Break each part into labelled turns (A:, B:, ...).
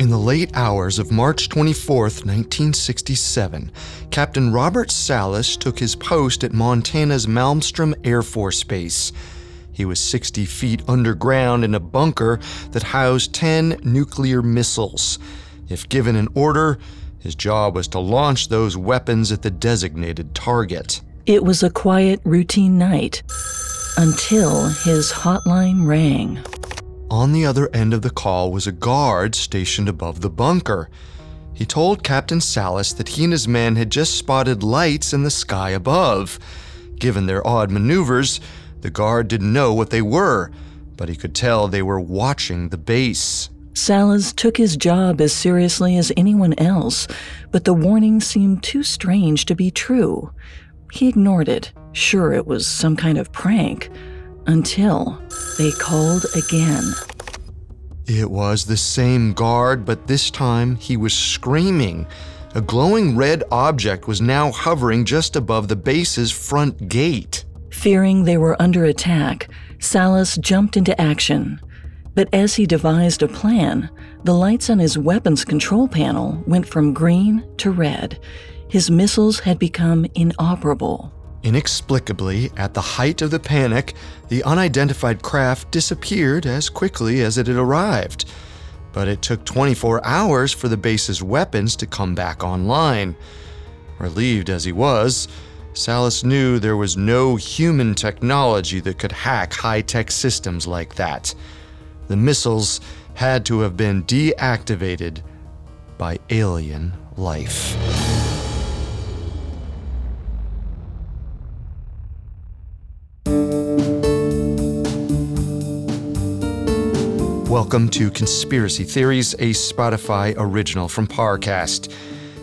A: In the late hours of March 24, 1967, Captain Robert Salas took his post at Montana's Malmstrom Air Force Base. He was 60 feet underground in a bunker that housed 10 nuclear missiles. If given an order, his job was to launch those weapons at the designated target.
B: It was a quiet, routine night until his hotline rang.
A: On the other end of the call was a guard stationed above the bunker. He told Captain Salas that he and his men had just spotted lights in the sky above. Given their odd maneuvers, the guard didn't know what they were, but he could tell they were watching the base.
B: Salas took his job as seriously as anyone else, but the warning seemed too strange to be true. He ignored it, sure it was some kind of prank, until they called again.
A: It was the same guard, but this time he was screaming. A glowing red object was now hovering just above the base's front gate.
B: Fearing they were under attack, Salas jumped into action. But as he devised a plan, the lights on his weapons control panel went from green to red. His missiles had become inoperable.
A: Inexplicably, at the height of the panic, the unidentified craft disappeared as quickly as it had arrived. But it took 24 hours for the base's weapons to come back online. Relieved as he was, Salas knew there was no human technology that could hack high tech systems like that. The missiles had to have been deactivated by alien life. Welcome to Conspiracy Theories, a Spotify original from Parcast.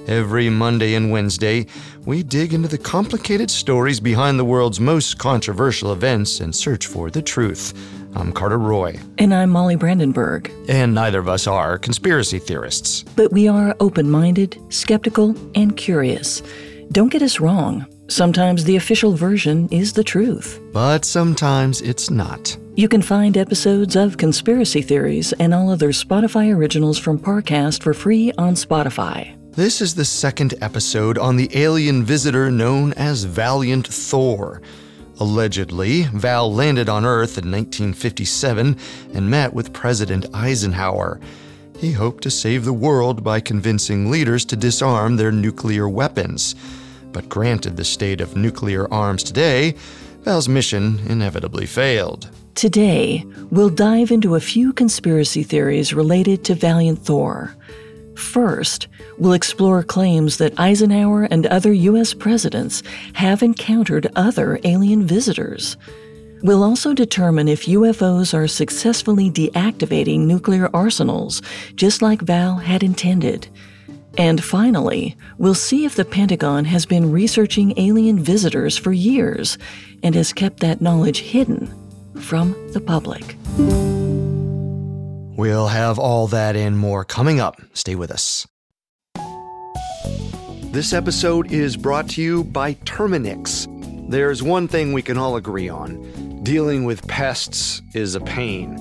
A: Every Monday and Wednesday, we dig into the complicated stories behind the world's most controversial events and search for the truth. I'm Carter Roy.
B: And I'm Molly Brandenburg.
A: And neither of us are conspiracy theorists.
B: But we are open minded, skeptical, and curious. Don't get us wrong. Sometimes the official version is the truth.
A: But sometimes it's not.
B: You can find episodes of Conspiracy Theories and all other Spotify originals from Parcast for free on Spotify.
A: This is the second episode on the alien visitor known as Valiant Thor. Allegedly, Val landed on Earth in 1957 and met with President Eisenhower. He hoped to save the world by convincing leaders to disarm their nuclear weapons. But granted the state of nuclear arms today, Val's mission inevitably failed.
B: Today, we'll dive into a few conspiracy theories related to Valiant Thor. First, we'll explore claims that Eisenhower and other U.S. presidents have encountered other alien visitors. We'll also determine if UFOs are successfully deactivating nuclear arsenals, just like Val had intended. And finally, we'll see if the Pentagon has been researching alien visitors for years and has kept that knowledge hidden from the public.
A: We'll have all that and more coming up. Stay with us. This episode is brought to you by Terminix. There's one thing we can all agree on dealing with pests is a pain.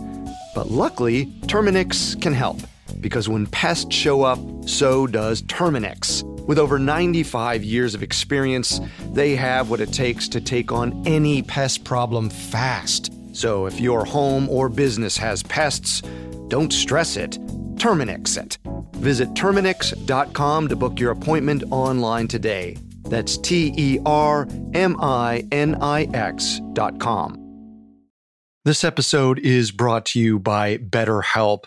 A: But luckily, Terminix can help because when pests show up, so does Terminix. With over 95 years of experience, they have what it takes to take on any pest problem fast. So if your home or business has pests, don't stress it. Terminix it. Visit Terminix.com to book your appointment online today. That's T E R M I N I X.com. This episode is brought to you by BetterHelp.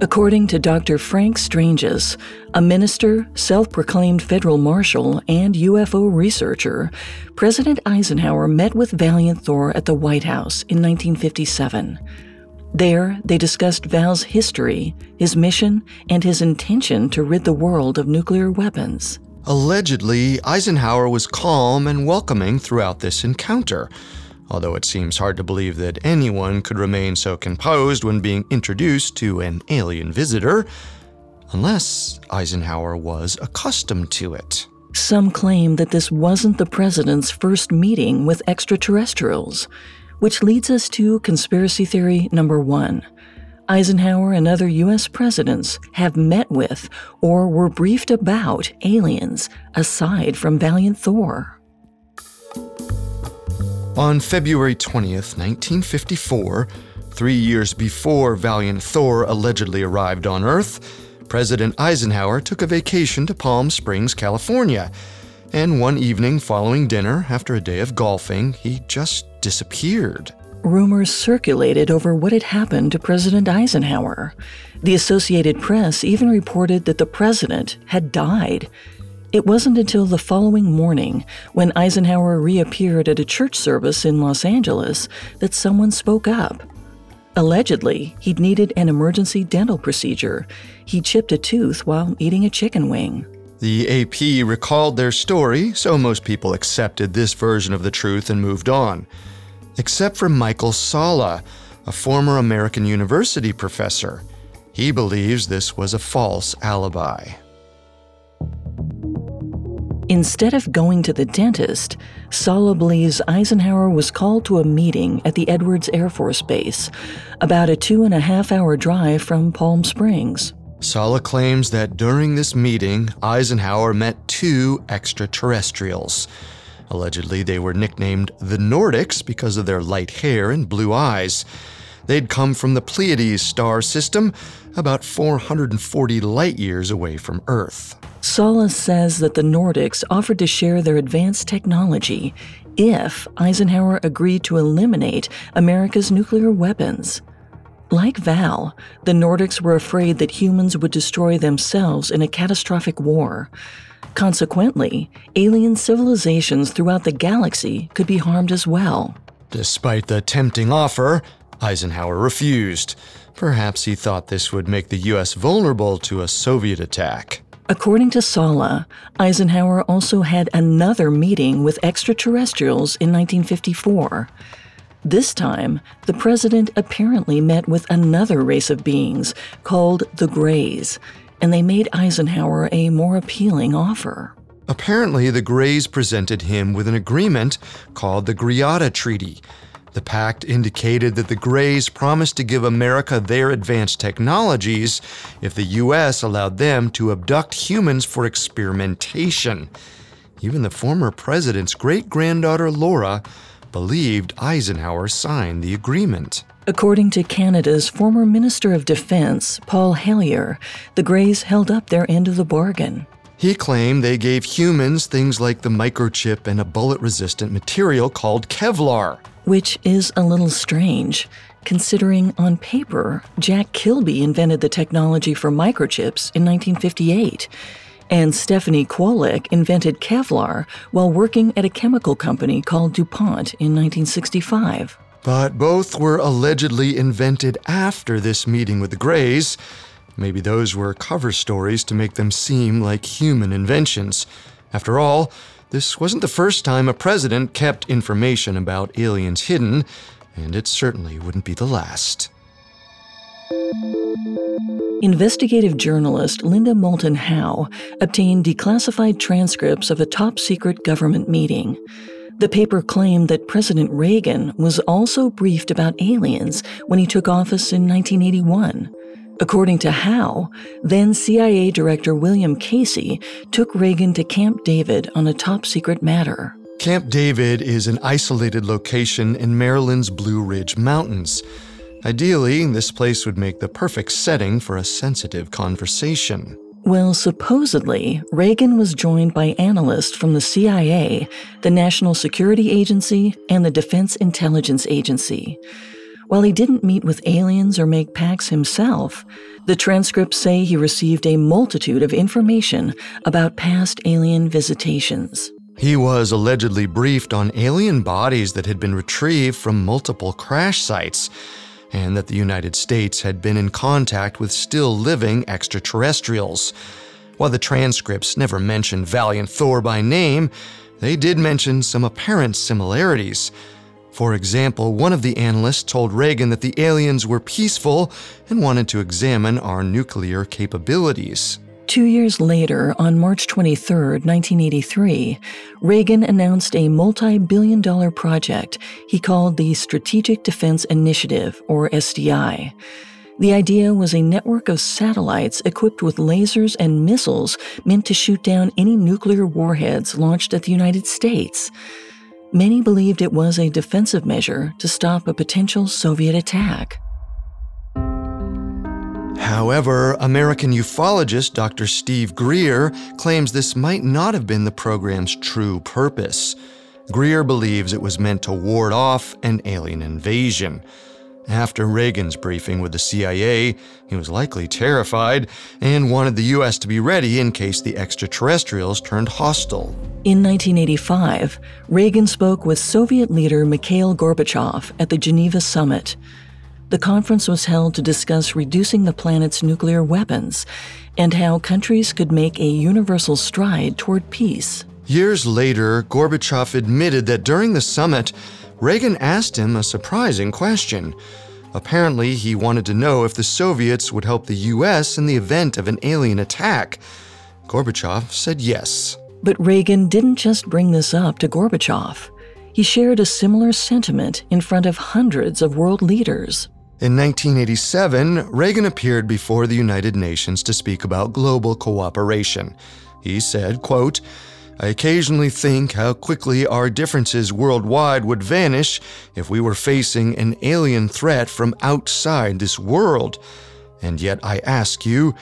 B: According to Dr. Frank Stranges, a minister, self proclaimed federal marshal, and UFO researcher, President Eisenhower met with Valiant Thor at the White House in 1957. There, they discussed Val's history, his mission, and his intention to rid the world of nuclear weapons.
A: Allegedly, Eisenhower was calm and welcoming throughout this encounter although it seems hard to believe that anyone could remain so composed when being introduced to an alien visitor, unless Eisenhower was accustomed to it.
B: Some claim that this wasn't the president's first meeting with extraterrestrials, which leads us to conspiracy theory number one. Eisenhower and other U.S. presidents have met with or were briefed about aliens aside from Valiant Thor.
A: On February 20th, 1954, three years before Valiant Thor allegedly arrived on Earth, President Eisenhower took a vacation to Palm Springs, California. And one evening following dinner, after a day of golfing, he just disappeared.
B: Rumors circulated over what had happened to President Eisenhower. The Associated Press even reported that the president had died. It wasn't until the following morning, when Eisenhower reappeared at a church service in Los Angeles, that someone spoke up. Allegedly, he'd needed an emergency dental procedure. He chipped a tooth while eating a chicken wing.
A: The AP recalled their story, so most people accepted this version of the truth and moved on. Except for Michael Salla, a former American University professor. He believes this was a false alibi.
B: Instead of going to the dentist, Salla believes Eisenhower was called to a meeting at the Edwards Air Force Base, about a two and a half hour drive from Palm Springs.
A: Salla claims that during this meeting, Eisenhower met two extraterrestrials. Allegedly, they were nicknamed the Nordics because of their light hair and blue eyes. They'd come from the Pleiades star system, about 440 light years away from Earth.
B: Salla says that the Nordics offered to share their advanced technology if Eisenhower agreed to eliminate America's nuclear weapons. Like Val, the Nordics were afraid that humans would destroy themselves in a catastrophic war. Consequently, alien civilizations throughout the galaxy could be harmed as well.
A: Despite the tempting offer, Eisenhower refused. Perhaps he thought this would make the U.S. vulnerable to a Soviet attack.
B: According to Salla, Eisenhower also had another meeting with extraterrestrials in 1954. This time, the president apparently met with another race of beings called the Greys, and they made Eisenhower a more appealing offer.
A: Apparently, the Greys presented him with an agreement called the Greada Treaty the pact indicated that the Greys promised to give America their advanced technologies if the U.S. allowed them to abduct humans for experimentation. Even the former president's great granddaughter Laura believed Eisenhower signed the agreement.
B: According to Canada's former Minister of Defense, Paul Hellyer, the Greys held up their end of the bargain.
A: He claimed they gave humans things like the microchip and a bullet resistant material called Kevlar
B: which is a little strange, considering on paper, Jack Kilby invented the technology for microchips in 1958, and Stephanie Kwolek invented Kevlar while working at a chemical company called DuPont in 1965.
A: But both were allegedly invented after this meeting with the Greys. Maybe those were cover stories to make them seem like human inventions. After all, this wasn't the first time a president kept information about aliens hidden, and it certainly wouldn't be the last.
B: Investigative journalist Linda Moulton Howe obtained declassified transcripts of a top secret government meeting. The paper claimed that President Reagan was also briefed about aliens when he took office in 1981. According to Howe, then CIA Director William Casey took Reagan to Camp David on a top secret matter.
A: Camp David is an isolated location in Maryland's Blue Ridge Mountains. Ideally, this place would make the perfect setting for a sensitive conversation.
B: Well, supposedly, Reagan was joined by analysts from the CIA, the National Security Agency, and the Defense Intelligence Agency. While he didn't meet with aliens or make pacts himself, the transcripts say he received a multitude of information about past alien visitations.
A: He was allegedly briefed on alien bodies that had been retrieved from multiple crash sites and that the United States had been in contact with still living extraterrestrials. While the transcripts never mentioned Valiant Thor by name, they did mention some apparent similarities. For example, one of the analysts told Reagan that the aliens were peaceful and wanted to examine our nuclear capabilities.
B: Two years later, on March 23, 1983, Reagan announced a multi billion dollar project he called the Strategic Defense Initiative, or SDI. The idea was a network of satellites equipped with lasers and missiles meant to shoot down any nuclear warheads launched at the United States. Many believed it was a defensive measure to stop a potential Soviet attack.
A: However, American ufologist Dr. Steve Greer claims this might not have been the program's true purpose. Greer believes it was meant to ward off an alien invasion. After Reagan's briefing with the CIA, he was likely terrified and wanted the U.S. to be ready in case the extraterrestrials turned hostile.
B: In 1985, Reagan spoke with Soviet leader Mikhail Gorbachev at the Geneva summit. The conference was held to discuss reducing the planet's nuclear weapons and how countries could make a universal stride toward peace.
A: Years later, Gorbachev admitted that during the summit, Reagan asked him a surprising question. Apparently, he wanted to know if the Soviets would help the US in the event of an alien attack. Gorbachev said yes.
B: But Reagan didn't just bring this up to Gorbachev. He shared a similar sentiment in front of hundreds of world leaders.
A: In 1987, Reagan appeared before the United Nations to speak about global cooperation. He said, quote, I occasionally think how quickly our differences worldwide would vanish if we were facing an alien threat from outside this world. And yet I ask you,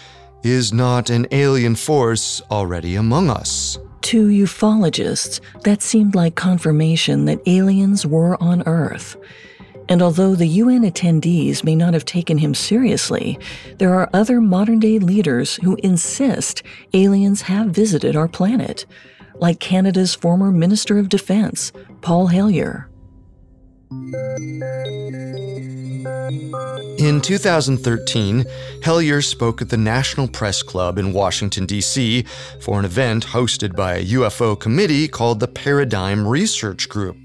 A: is not an alien force already among us?
B: To ufologists, that seemed like confirmation that aliens were on Earth. And although the UN attendees may not have taken him seriously, there are other modern day leaders who insist aliens have visited our planet, like Canada's former Minister of Defense, Paul Hellyer.
A: In 2013, Hellyer spoke at the National Press Club in Washington, D.C., for an event hosted by a UFO committee called the Paradigm Research Group.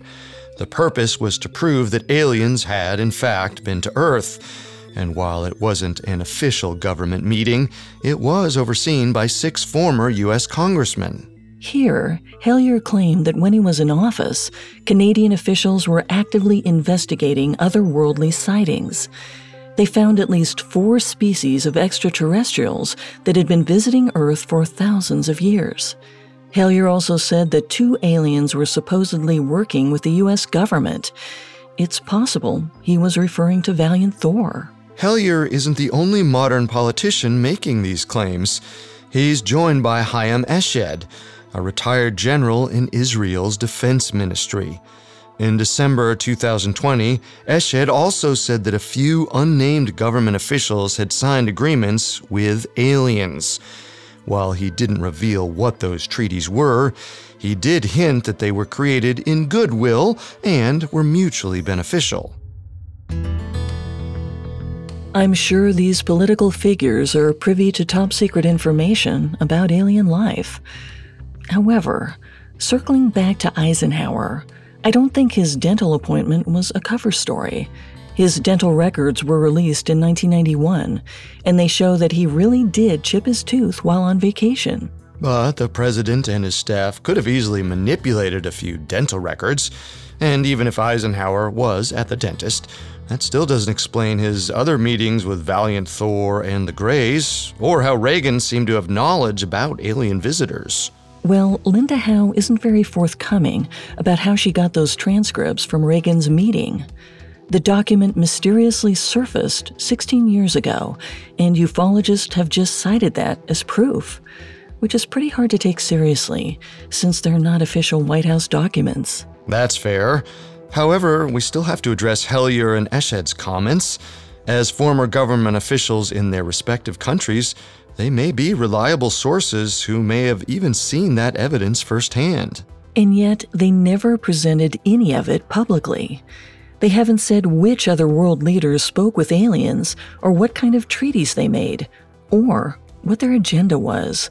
A: The purpose was to prove that aliens had, in fact, been to Earth. And while it wasn't an official government meeting, it was overseen by six former U.S. congressmen.
B: Here, Hellyer claimed that when he was in office, Canadian officials were actively investigating otherworldly sightings. They found at least four species of extraterrestrials that had been visiting Earth for thousands of years. Hellyer also said that two aliens were supposedly working with the U.S. government. It's possible he was referring to Valiant Thor.
A: Hellyer isn't the only modern politician making these claims. He's joined by Haim Eshed, a retired general in Israel's defense ministry. In December 2020, Eshed also said that a few unnamed government officials had signed agreements with aliens. While he didn't reveal what those treaties were, he did hint that they were created in goodwill and were mutually beneficial.
B: I'm sure these political figures are privy to top secret information about alien life. However, circling back to Eisenhower, I don't think his dental appointment was a cover story. His dental records were released in 1991, and they show that he really did chip his tooth while on vacation.
A: But the president and his staff could have easily manipulated a few dental records, and even if Eisenhower was at the dentist, that still doesn't explain his other meetings with Valiant Thor and the Greys, or how Reagan seemed to have knowledge about alien visitors.
B: Well, Linda Howe isn't very forthcoming about how she got those transcripts from Reagan's meeting. The document mysteriously surfaced 16 years ago, and ufologists have just cited that as proof, which is pretty hard to take seriously since they're not official White House documents.
A: That's fair. However, we still have to address Hellyer and Eshed's comments. As former government officials in their respective countries, they may be reliable sources who may have even seen that evidence firsthand.
B: And yet, they never presented any of it publicly. They haven't said which other world leaders spoke with aliens, or what kind of treaties they made, or what their agenda was.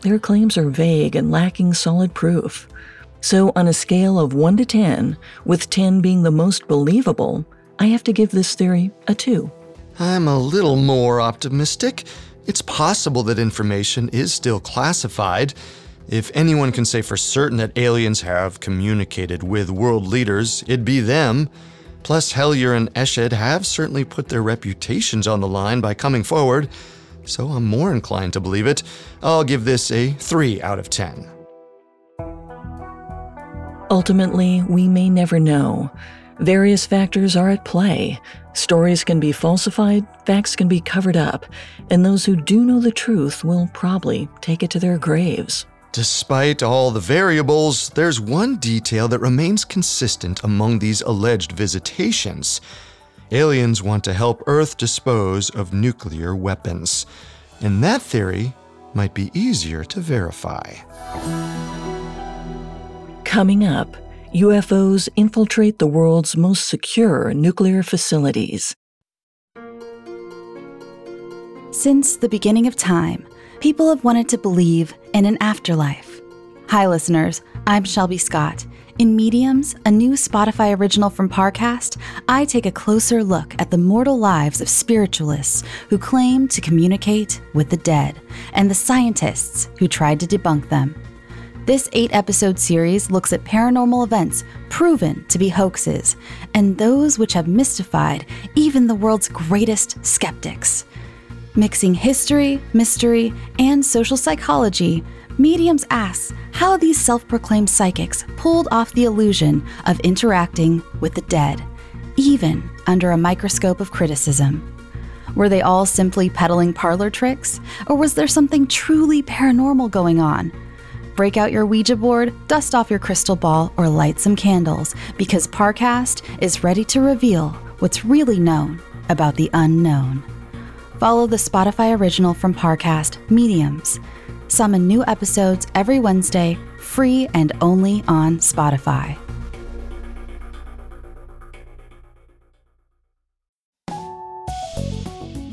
B: Their claims are vague and lacking solid proof. So, on a scale of 1 to 10, with 10 being the most believable, I have to give this theory a 2.
A: I'm a little more optimistic. It's possible that information is still classified. If anyone can say for certain that aliens have communicated with world leaders, it'd be them. Plus, Hellyer and Eshed have certainly put their reputations on the line by coming forward, so I'm more inclined to believe it. I'll give this a 3 out of 10.
B: Ultimately, we may never know. Various factors are at play. Stories can be falsified, facts can be covered up, and those who do know the truth will probably take it to their graves.
A: Despite all the variables, there's one detail that remains consistent among these alleged visitations. Aliens want to help Earth dispose of nuclear weapons. And that theory might be easier to verify.
B: Coming up, UFOs infiltrate the world's most secure nuclear facilities.
C: Since the beginning of time, people have wanted to believe in an afterlife. Hi, listeners. I'm Shelby Scott. In Mediums, a new Spotify original from Parcast, I take a closer look at the mortal lives of spiritualists who claim to communicate with the dead and the scientists who tried to debunk them. This eight episode series looks at paranormal events proven to be hoaxes and those which have mystified even the world's greatest skeptics. Mixing history, mystery, and social psychology, Mediums asks how these self proclaimed psychics pulled off the illusion of interacting with the dead, even under a microscope of criticism. Were they all simply peddling parlor tricks, or was there something truly paranormal going on? Break out your Ouija board, dust off your crystal ball, or light some candles because Parcast is ready to reveal what's really known about the unknown. Follow the Spotify original from Parcast, Mediums. Summon new episodes every Wednesday, free and only on Spotify.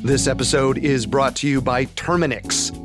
A: This episode is brought to you by Terminix.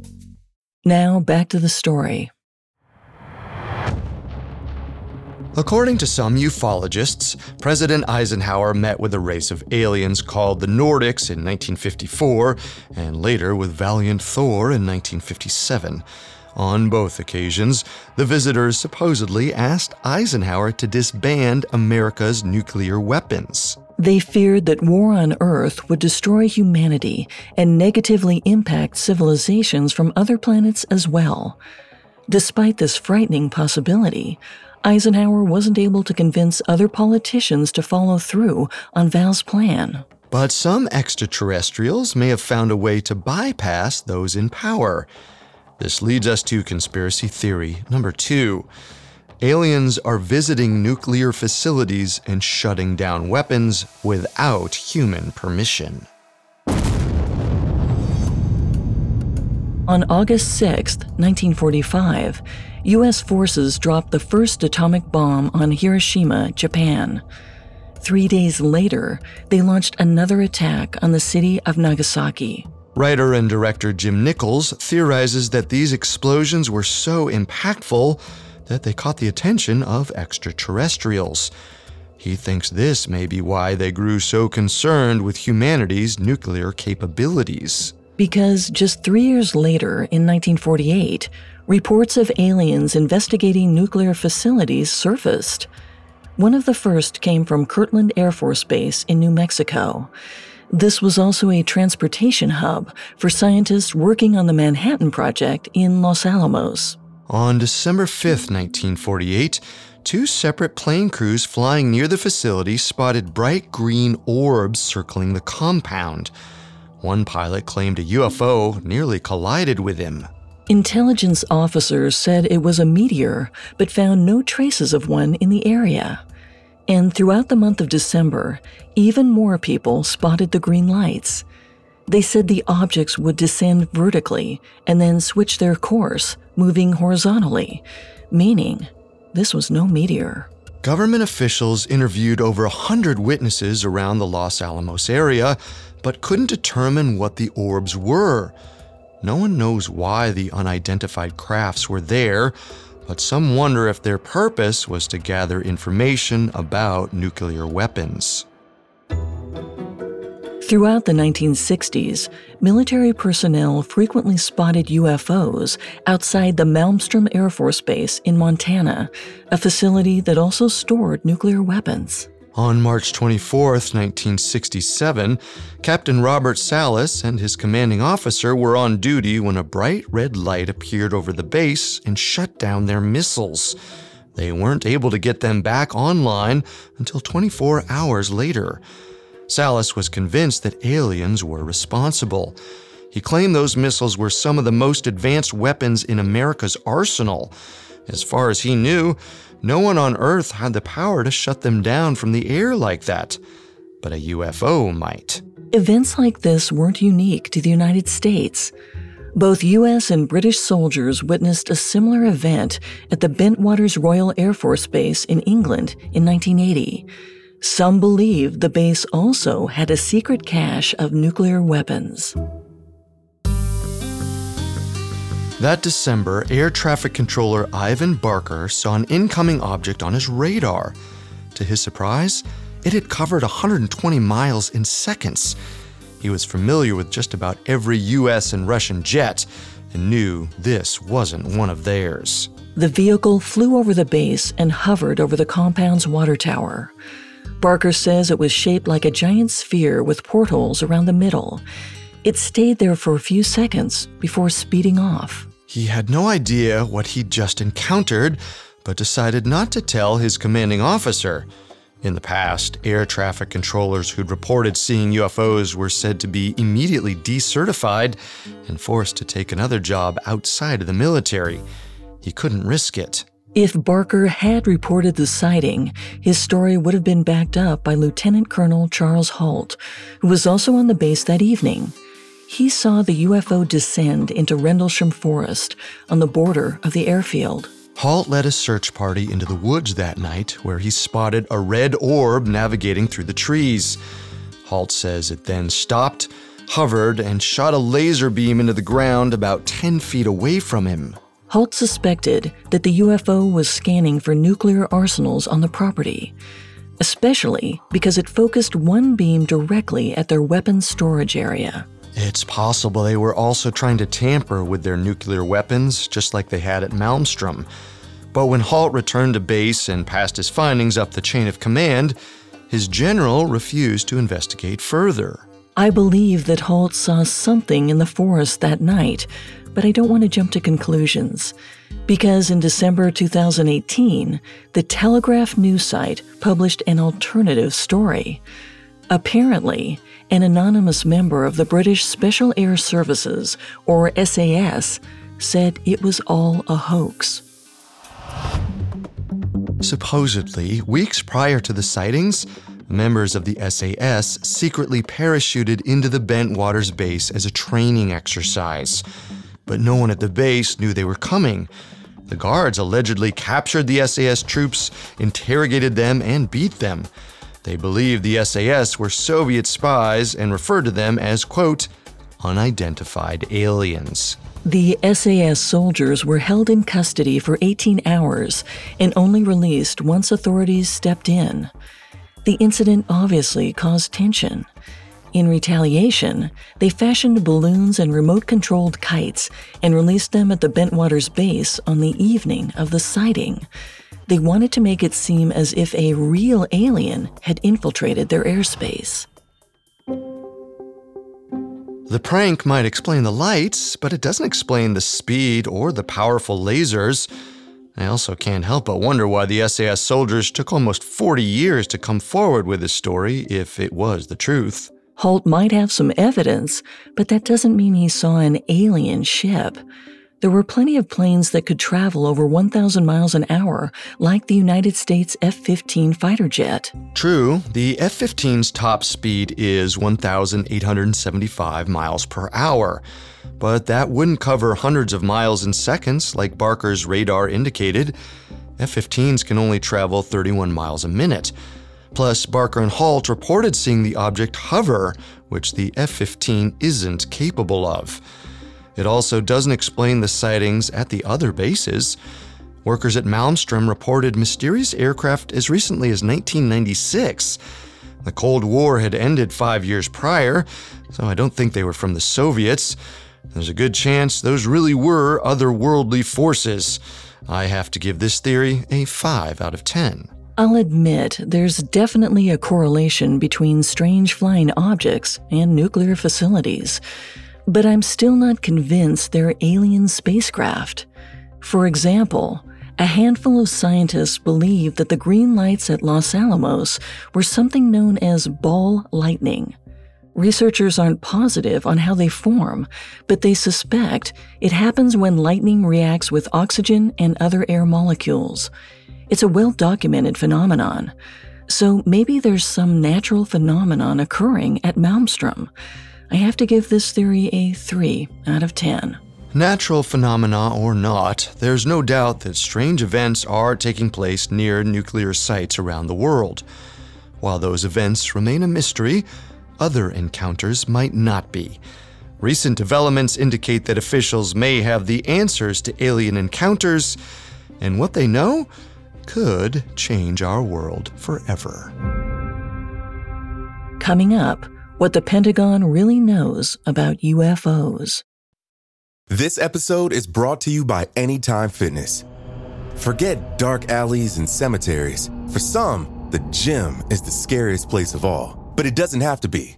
B: Now, back to the story.
A: According to some ufologists, President Eisenhower met with a race of aliens called the Nordics in 1954 and later with Valiant Thor in 1957. On both occasions, the visitors supposedly asked Eisenhower to disband America's nuclear weapons.
B: They feared that war on Earth would destroy humanity and negatively impact civilizations from other planets as well. Despite this frightening possibility, Eisenhower wasn't able to convince other politicians to follow through on Val's plan.
A: But some extraterrestrials may have found a way to bypass those in power. This leads us to conspiracy theory number two. Aliens are visiting nuclear facilities and shutting down weapons without human permission.
B: On August 6, 1945, U.S. forces dropped the first atomic bomb on Hiroshima, Japan. Three days later, they launched another attack on the city of Nagasaki.
A: Writer and director Jim Nichols theorizes that these explosions were so impactful that they caught the attention of extraterrestrials. He thinks this may be why they grew so concerned with humanity's nuclear capabilities.
B: Because just three years later, in 1948, reports of aliens investigating nuclear facilities surfaced. One of the first came from Kirtland Air Force Base in New Mexico. This was also a transportation hub for scientists working on the Manhattan Project in Los Alamos.
A: On December 5, 1948, two separate plane crews flying near the facility spotted bright green orbs circling the compound. One pilot claimed a UFO nearly collided with him.
B: Intelligence officers said it was a meteor, but found no traces of one in the area. And throughout the month of December, even more people spotted the green lights. They said the objects would descend vertically and then switch their course, moving horizontally, meaning this was no meteor.
A: Government officials interviewed over a hundred witnesses around the Los Alamos area, but couldn't determine what the orbs were. No one knows why the unidentified crafts were there, but some wonder if their purpose was to gather information about nuclear weapons.
B: Throughout the 1960s, military personnel frequently spotted UFOs outside the Malmstrom Air Force Base in Montana, a facility that also stored nuclear weapons.
A: On March 24, 1967, Captain Robert Salas and his commanding officer were on duty when a bright red light appeared over the base and shut down their missiles. They weren't able to get them back online until 24 hours later. Salas was convinced that aliens were responsible. He claimed those missiles were some of the most advanced weapons in America's arsenal. As far as he knew, no one on Earth had the power to shut them down from the air like that, but a UFO might.
B: Events like this weren't unique to the United States. Both U.S. and British soldiers witnessed a similar event at the Bentwaters Royal Air Force Base in England in 1980. Some believe the base also had a secret cache of nuclear weapons.
A: That December, air traffic controller Ivan Barker saw an incoming object on his radar. To his surprise, it had covered 120 miles in seconds. He was familiar with just about every US and Russian jet and knew this wasn't one of theirs.
B: The vehicle flew over the base and hovered over the compound's water tower. Barker says it was shaped like a giant sphere with portholes around the middle. It stayed there for a few seconds before speeding off.
A: He had no idea what he'd just encountered, but decided not to tell his commanding officer. In the past, air traffic controllers who'd reported seeing UFOs were said to be immediately decertified and forced to take another job outside of the military. He couldn't risk it.
B: If Barker had reported the sighting, his story would have been backed up by Lieutenant Colonel Charles Halt, who was also on the base that evening he saw the UFO descend into Rendlesham Forest on the border of the airfield.
A: Halt led a search party into the woods that night where he spotted a red orb navigating through the trees. Halt says it then stopped, hovered, and shot a laser beam into the ground about 10 feet away from him.
B: Halt suspected that the UFO was scanning for nuclear arsenals on the property, especially because it focused one beam directly at their weapons storage area.
A: It's possible they were also trying to tamper with their nuclear weapons, just like they had at Malmstrom. But when Halt returned to base and passed his findings up the chain of command, his general refused to investigate further.
B: I believe that Halt saw something in the forest that night, but I don't want to jump to conclusions. Because in December 2018, the Telegraph news site published an alternative story. Apparently, an anonymous member of the British Special Air Services, or SAS, said it was all a hoax.
A: Supposedly, weeks prior to the sightings, members of the SAS secretly parachuted into the Bentwaters base as a training exercise. But no one at the base knew they were coming. The guards allegedly captured the SAS troops, interrogated them, and beat them. They believed the SAS were Soviet spies and referred to them as, quote, unidentified aliens.
B: The SAS soldiers were held in custody for 18 hours and only released once authorities stepped in. The incident obviously caused tension. In retaliation, they fashioned balloons and remote controlled kites and released them at the Bentwaters base on the evening of the sighting. They wanted to make it seem as if a real alien had infiltrated their airspace.
A: The prank might explain the lights, but it doesn't explain the speed or the powerful lasers. I also can't help but wonder why the SAS soldiers took almost 40 years to come forward with this story if it was the truth.
B: Halt might have some evidence, but that doesn't mean he saw an alien ship. There were plenty of planes that could travel over 1,000 miles an hour, like the United States F 15 fighter jet.
A: True, the F 15's top speed is 1,875 miles per hour, but that wouldn't cover hundreds of miles in seconds like Barker's radar indicated. F 15s can only travel 31 miles a minute. Plus, Barker and Halt reported seeing the object hover, which the F 15 isn't capable of. It also doesn't explain the sightings at the other bases. Workers at Malmstrom reported mysterious aircraft as recently as 1996. The Cold War had ended five years prior, so I don't think they were from the Soviets. There's a good chance those really were otherworldly forces. I have to give this theory a 5 out of 10.
B: I'll admit there's definitely a correlation between strange flying objects and nuclear facilities but I'm still not convinced they're alien spacecraft. For example, a handful of scientists believe that the green lights at Los Alamos were something known as ball lightning. Researchers aren't positive on how they form, but they suspect it happens when lightning reacts with oxygen and other air molecules. It's a well documented phenomenon. So maybe there's some natural phenomenon occurring at Malmstrom. I have to give this theory a 3 out of 10.
A: Natural phenomena or not, there's no doubt that strange events are taking place near nuclear sites around the world. While those events remain a mystery, other encounters might not be. Recent developments indicate that officials may have the answers to alien encounters, and what they know could change our world forever.
B: Coming up, what the Pentagon really knows about UFOs.
D: This episode is brought to you by Anytime Fitness. Forget dark alleys and cemeteries. For some, the gym is the scariest place of all, but it doesn't have to be.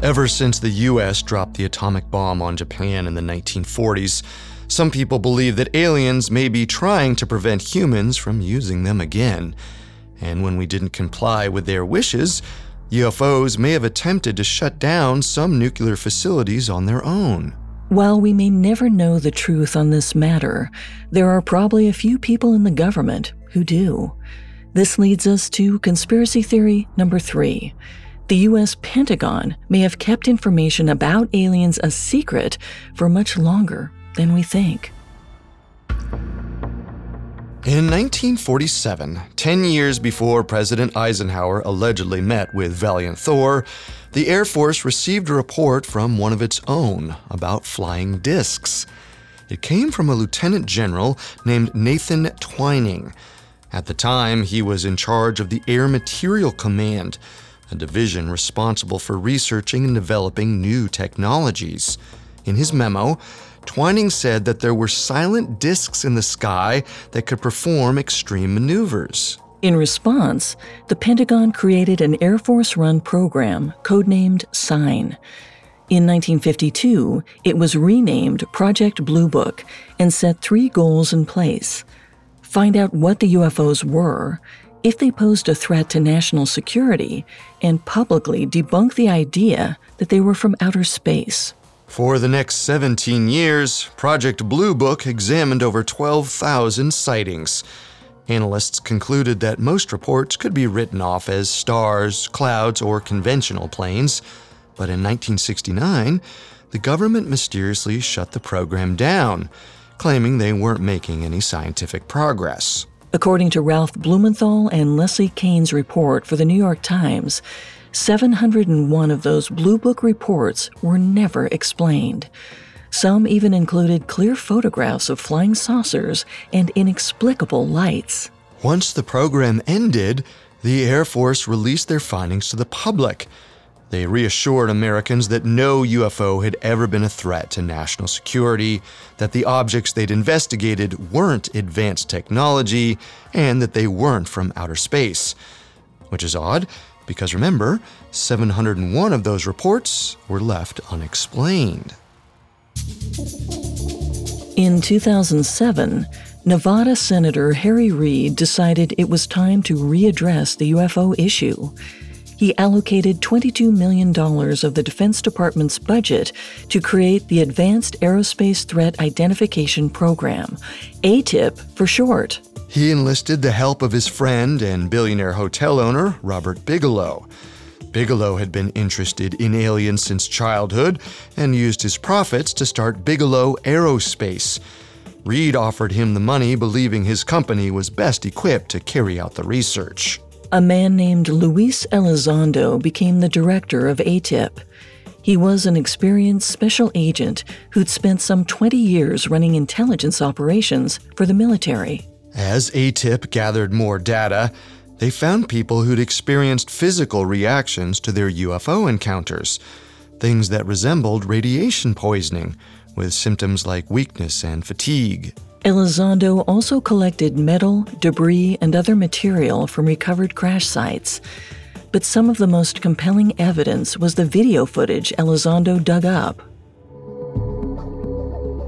A: Ever since the US dropped the atomic bomb on Japan in the 1940s, some people believe that aliens may be trying to prevent humans from using them again. And when we didn't comply with their wishes, UFOs may have attempted to shut down some nuclear facilities on their own.
B: While we may never know the truth on this matter, there are probably a few people in the government who do. This leads us to conspiracy theory number three. The US Pentagon may have kept information about aliens a secret for much longer than we think.
A: In 1947, 10 years before President Eisenhower allegedly met with Valiant Thor, the Air Force received a report from one of its own about flying discs. It came from a lieutenant general named Nathan Twining. At the time, he was in charge of the Air Materiel Command, a division responsible for researching and developing new technologies. In his memo, Twining said that there were silent disks in the sky that could perform extreme maneuvers.
B: In response, the Pentagon created an Air Force run program codenamed SIGN. In 1952, it was renamed Project Blue Book and set three goals in place find out what the UFOs were, if they posed a threat to national security, and publicly debunked the idea that they were from outer space.
A: For the next 17 years, Project Blue Book examined over 12,000 sightings. Analysts concluded that most reports could be written off as stars, clouds, or conventional planes. But in 1969, the government mysteriously shut the program down, claiming they weren't making any scientific progress.
B: According to Ralph Blumenthal and Leslie Kean's report for the New York Times, 701 of those Blue Book reports were never explained. Some even included clear photographs of flying saucers and inexplicable lights.
A: Once the program ended, the Air Force released their findings to the public. They reassured Americans that no UFO had ever been a threat to national security, that the objects they'd investigated weren't advanced technology, and that they weren't from outer space. Which is odd, because remember, 701 of those reports were left unexplained.
B: In 2007, Nevada Senator Harry Reid decided it was time to readdress the UFO issue. He allocated $22 million of the Defense Department's budget to create the Advanced Aerospace Threat Identification Program, ATIP for short.
A: He enlisted the help of his friend and billionaire hotel owner, Robert Bigelow. Bigelow had been interested in aliens since childhood and used his profits to start Bigelow Aerospace. Reid offered him the money, believing his company was best equipped to carry out the research.
B: A man named Luis Elizondo became the director of ATIP. He was an experienced special agent who'd spent some 20 years running intelligence operations for the military.
A: As ATIP gathered more data, they found people who'd experienced physical reactions to their UFO encounters, things that resembled radiation poisoning, with symptoms like weakness and fatigue.
B: Elizondo also collected metal, debris, and other material from recovered crash sites. But some of the most compelling evidence was the video footage Elizondo dug up.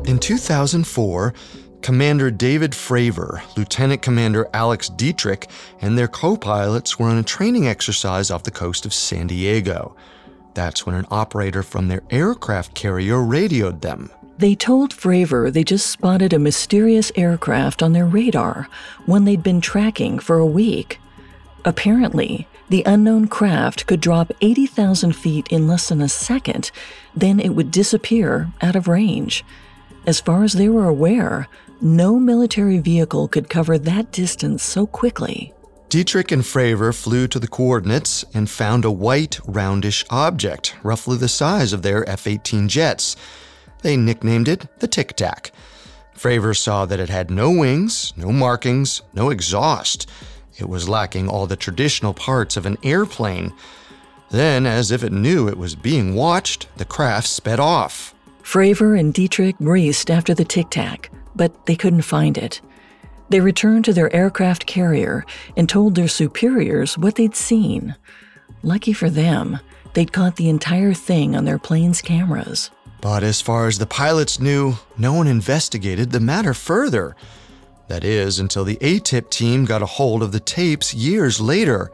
A: In 2004, Commander David Fravor, Lieutenant Commander Alex Dietrich, and their co pilots were on a training exercise off the coast of San Diego. That's when an operator from their aircraft carrier radioed them.
B: They told Fravor they just spotted a mysterious aircraft on their radar, one they'd been tracking for a week. Apparently, the unknown craft could drop 80,000 feet in less than a second, then it would disappear out of range. As far as they were aware, no military vehicle could cover that distance so quickly.
A: Dietrich and Fravor flew to the coordinates and found a white, roundish object, roughly the size of their F 18 jets. They nicknamed it the Tic Tac. Fravor saw that it had no wings, no markings, no exhaust. It was lacking all the traditional parts of an airplane. Then, as if it knew it was being watched, the craft sped off.
B: Fravor and Dietrich raced after the Tic Tac, but they couldn't find it. They returned to their aircraft carrier and told their superiors what they'd seen. Lucky for them, they'd caught the entire thing on their plane's cameras.
A: But as far as the pilots knew, no one investigated the matter further. That is, until the ATIP team got a hold of the tapes years later.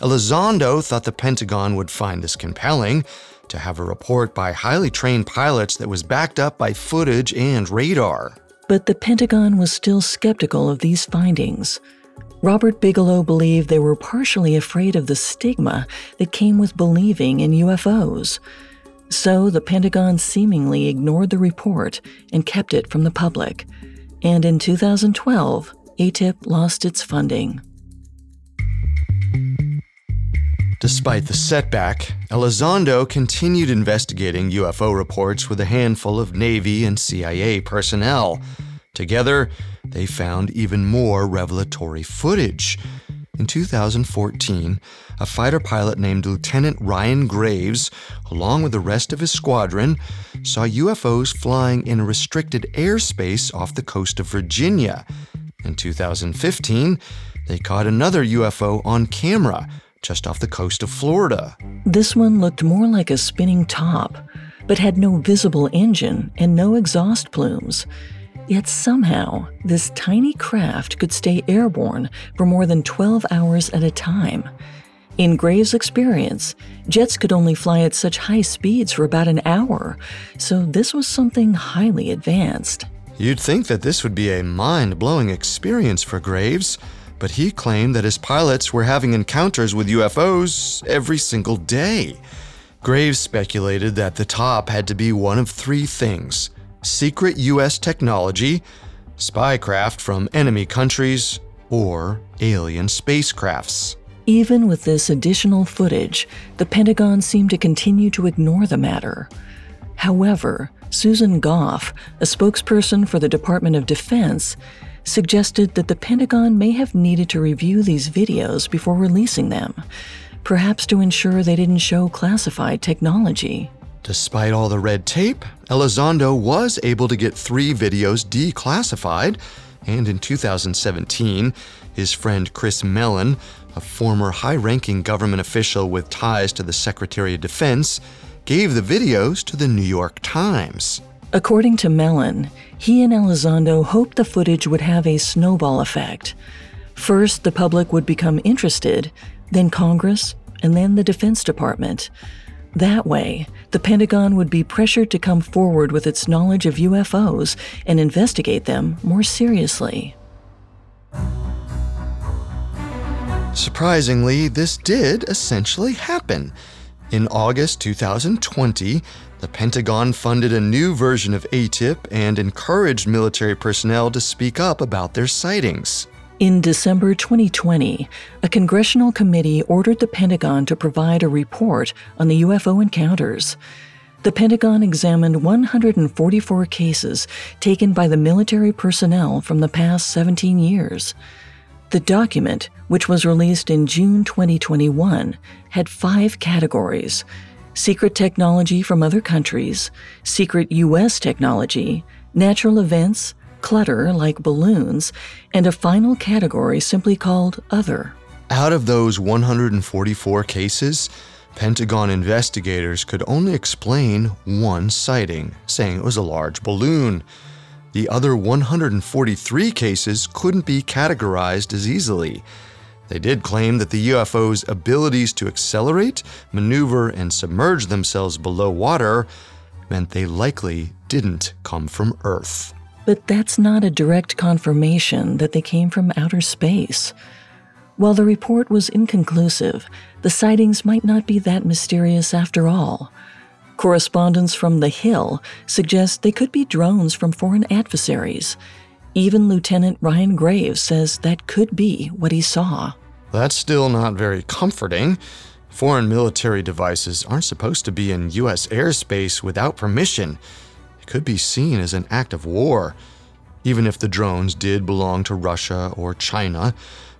A: Elizondo thought the Pentagon would find this compelling to have a report by highly trained pilots that was backed up by footage and radar.
B: But the Pentagon was still skeptical of these findings. Robert Bigelow believed they were partially afraid of the stigma that came with believing in UFOs. So the Pentagon seemingly ignored the report and kept it from the public. And in 2012, ATIP lost its funding.
A: Despite the setback, Elizondo continued investigating UFO reports with a handful of Navy and CIA personnel. Together, they found even more revelatory footage. In 2014, a fighter pilot named Lieutenant Ryan Graves, along with the rest of his squadron, saw UFOs flying in a restricted airspace off the coast of Virginia. In 2015, they caught another UFO on camera just off the coast of Florida.
B: This one looked more like a spinning top, but had no visible engine and no exhaust plumes. Yet somehow, this tiny craft could stay airborne for more than 12 hours at a time. In Graves' experience, jets could only fly at such high speeds for about an hour, so this was something highly advanced.
A: You'd think that this would be a mind blowing experience for Graves but he claimed that his pilots were having encounters with UFOs every single day. Graves speculated that the top had to be one of three things secret US technology, spycraft from enemy countries, or alien spacecrafts.
B: Even with this additional footage, the Pentagon seemed to continue to ignore the matter. However, Susan Gough, a spokesperson for the Department of Defense, suggested that the Pentagon may have needed to review these videos before releasing them, perhaps to ensure they didn't show classified technology.
A: Despite all the red tape, Elizondo was able to get three videos declassified, and in 2017, his friend Chris Mellon, a former high ranking government official with ties to the Secretary of Defense, gave the videos to the New York Times.
B: According to Mellon, he and Elizondo hoped the footage would have a snowball effect. First, the public would become interested, then Congress, and then the Defense Department. That way, the Pentagon would be pressured to come forward with its knowledge of UFOs and investigate them more seriously.
A: Surprisingly, this did essentially happen. In August 2020, the Pentagon funded a new version of ATIP and encouraged military personnel to speak up about their sightings.
B: In December 2020, a congressional committee ordered the Pentagon to provide a report on the UFO encounters. The Pentagon examined 144 cases taken by the military personnel from the past 17 years. The document, which was released in June 2021, had five categories secret technology from other countries, secret U.S. technology, natural events, clutter like balloons, and a final category simply called Other.
A: Out of those 144 cases, Pentagon investigators could only explain one sighting, saying it was a large balloon. The other 143 cases couldn't be categorized as easily. They did claim that the UFO's abilities to accelerate, maneuver, and submerge themselves below water meant they likely didn't come from Earth.
B: But that's not a direct confirmation that they came from outer space. While the report was inconclusive, the sightings might not be that mysterious after all. Correspondence from The Hill suggests they could be drones from foreign adversaries. Even Lieutenant Ryan Graves says that could be what he saw.
A: That's still not very comforting. Foreign military devices aren't supposed to be in U.S. airspace without permission. Could be seen as an act of war. Even if the drones did belong to Russia or China,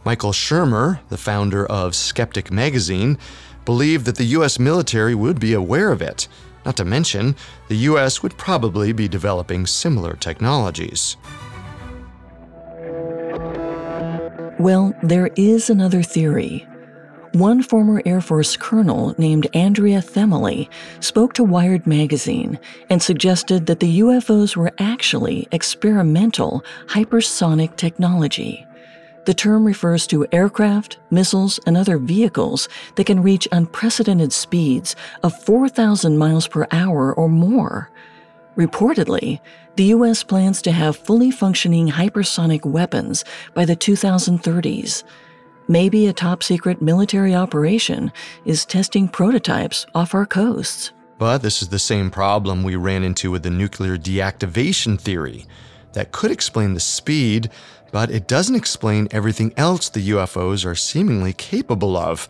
A: Michael Shermer, the founder of Skeptic magazine, believed that the U.S. military would be aware of it. Not to mention, the U.S. would probably be developing similar technologies.
B: Well, there is another theory. One former Air Force colonel named Andrea Themely spoke to Wired magazine and suggested that the UFOs were actually experimental hypersonic technology. The term refers to aircraft, missiles, and other vehicles that can reach unprecedented speeds of 4,000 miles per hour or more. Reportedly, the U.S. plans to have fully functioning hypersonic weapons by the 2030s. Maybe a top secret military operation is testing prototypes off our coasts.
A: But this is the same problem we ran into with the nuclear deactivation theory. That could explain the speed, but it doesn't explain everything else the UFOs are seemingly capable of.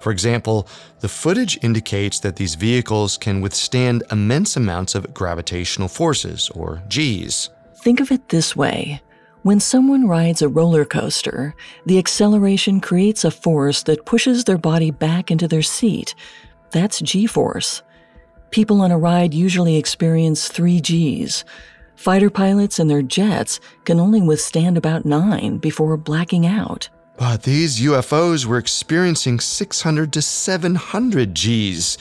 A: For example, the footage indicates that these vehicles can withstand immense amounts of gravitational forces, or Gs.
B: Think of it this way when someone rides a roller coaster, the acceleration creates a force that pushes their body back into their seat. That's G force. People on a ride usually experience 3 Gs. Fighter pilots and their jets can only withstand about 9 before blacking out.
A: But these UFOs were experiencing 600 to 700 Gs,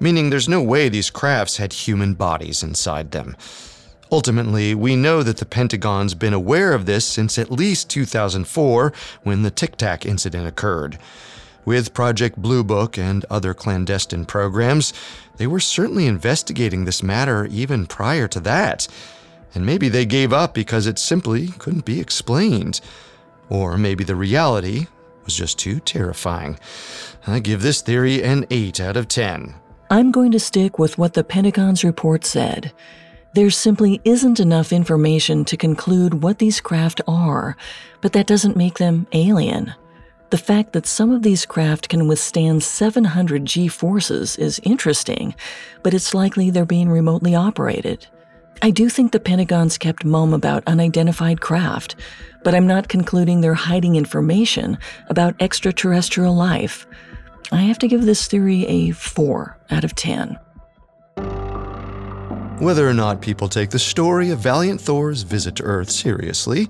A: meaning there's no way these crafts had human bodies inside them. Ultimately, we know that the Pentagon's been aware of this since at least 2004 when the Tic Tac incident occurred. With Project Blue Book and other clandestine programs, they were certainly investigating this matter even prior to that. And maybe they gave up because it simply couldn't be explained. Or maybe the reality was just too terrifying. I give this theory an 8 out of 10.
B: I'm going to stick with what the Pentagon's report said. There simply isn't enough information to conclude what these craft are, but that doesn't make them alien. The fact that some of these craft can withstand 700 G forces is interesting, but it's likely they're being remotely operated. I do think the Pentagon's kept mum about unidentified craft, but I'm not concluding they're hiding information about extraterrestrial life. I have to give this theory a 4 out of 10.
A: Whether or not people take the story of Valiant Thor's visit to Earth seriously,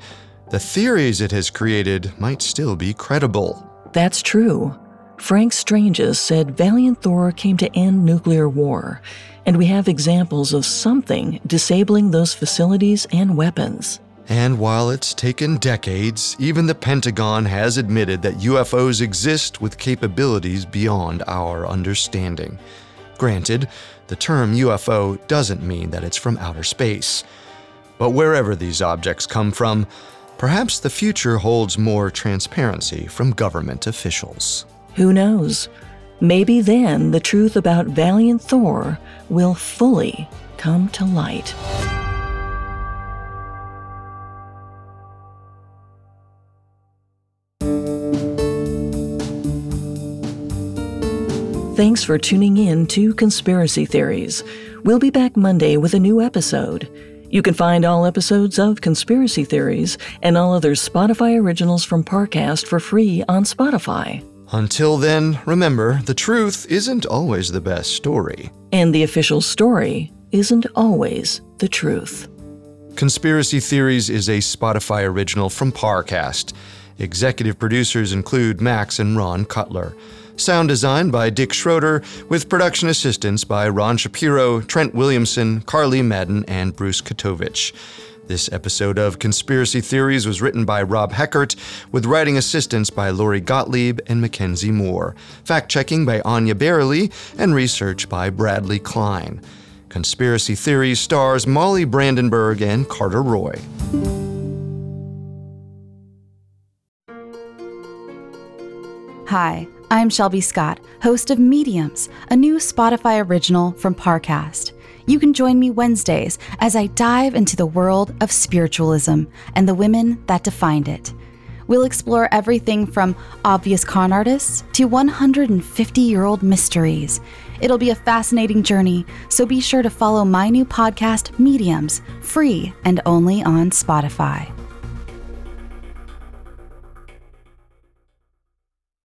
A: the theories it has created might still be credible.
B: That's true. Frank Stranges said Valiant Thor came to end nuclear war, and we have examples of something disabling those facilities and weapons.
A: And while it's taken decades, even the Pentagon has admitted that UFOs exist with capabilities beyond our understanding. Granted, the term UFO doesn't mean that it's from outer space. But wherever these objects come from, perhaps the future holds more transparency from government officials.
B: Who knows? Maybe then the truth about Valiant Thor will fully come to light. Thanks for tuning in to Conspiracy Theories. We'll be back Monday with a new episode. You can find all episodes of Conspiracy Theories and all other Spotify originals from Parcast for free on Spotify.
A: Until then, remember the truth isn't always the best story.
B: And the official story isn't always the truth.
A: Conspiracy Theories is a Spotify original from Parcast. Executive producers include Max and Ron Cutler. Sound design by Dick Schroeder, with production assistance by Ron Shapiro, Trent Williamson, Carly Madden, and Bruce Katovich. This episode of Conspiracy Theories was written by Rob Heckert, with writing assistance by Lori Gottlieb and Mackenzie Moore, fact checking by Anya Barely, and research by Bradley Klein. Conspiracy Theories stars Molly Brandenburg and Carter Roy.
C: Hi, I'm Shelby Scott, host of Mediums, a new Spotify original from Parcast. You can join me Wednesdays as I dive into the world of spiritualism and the women that defined it. We'll explore everything from obvious con artists to 150 year old mysteries. It'll be a fascinating journey, so be sure to follow my new podcast, Mediums, free and only on Spotify.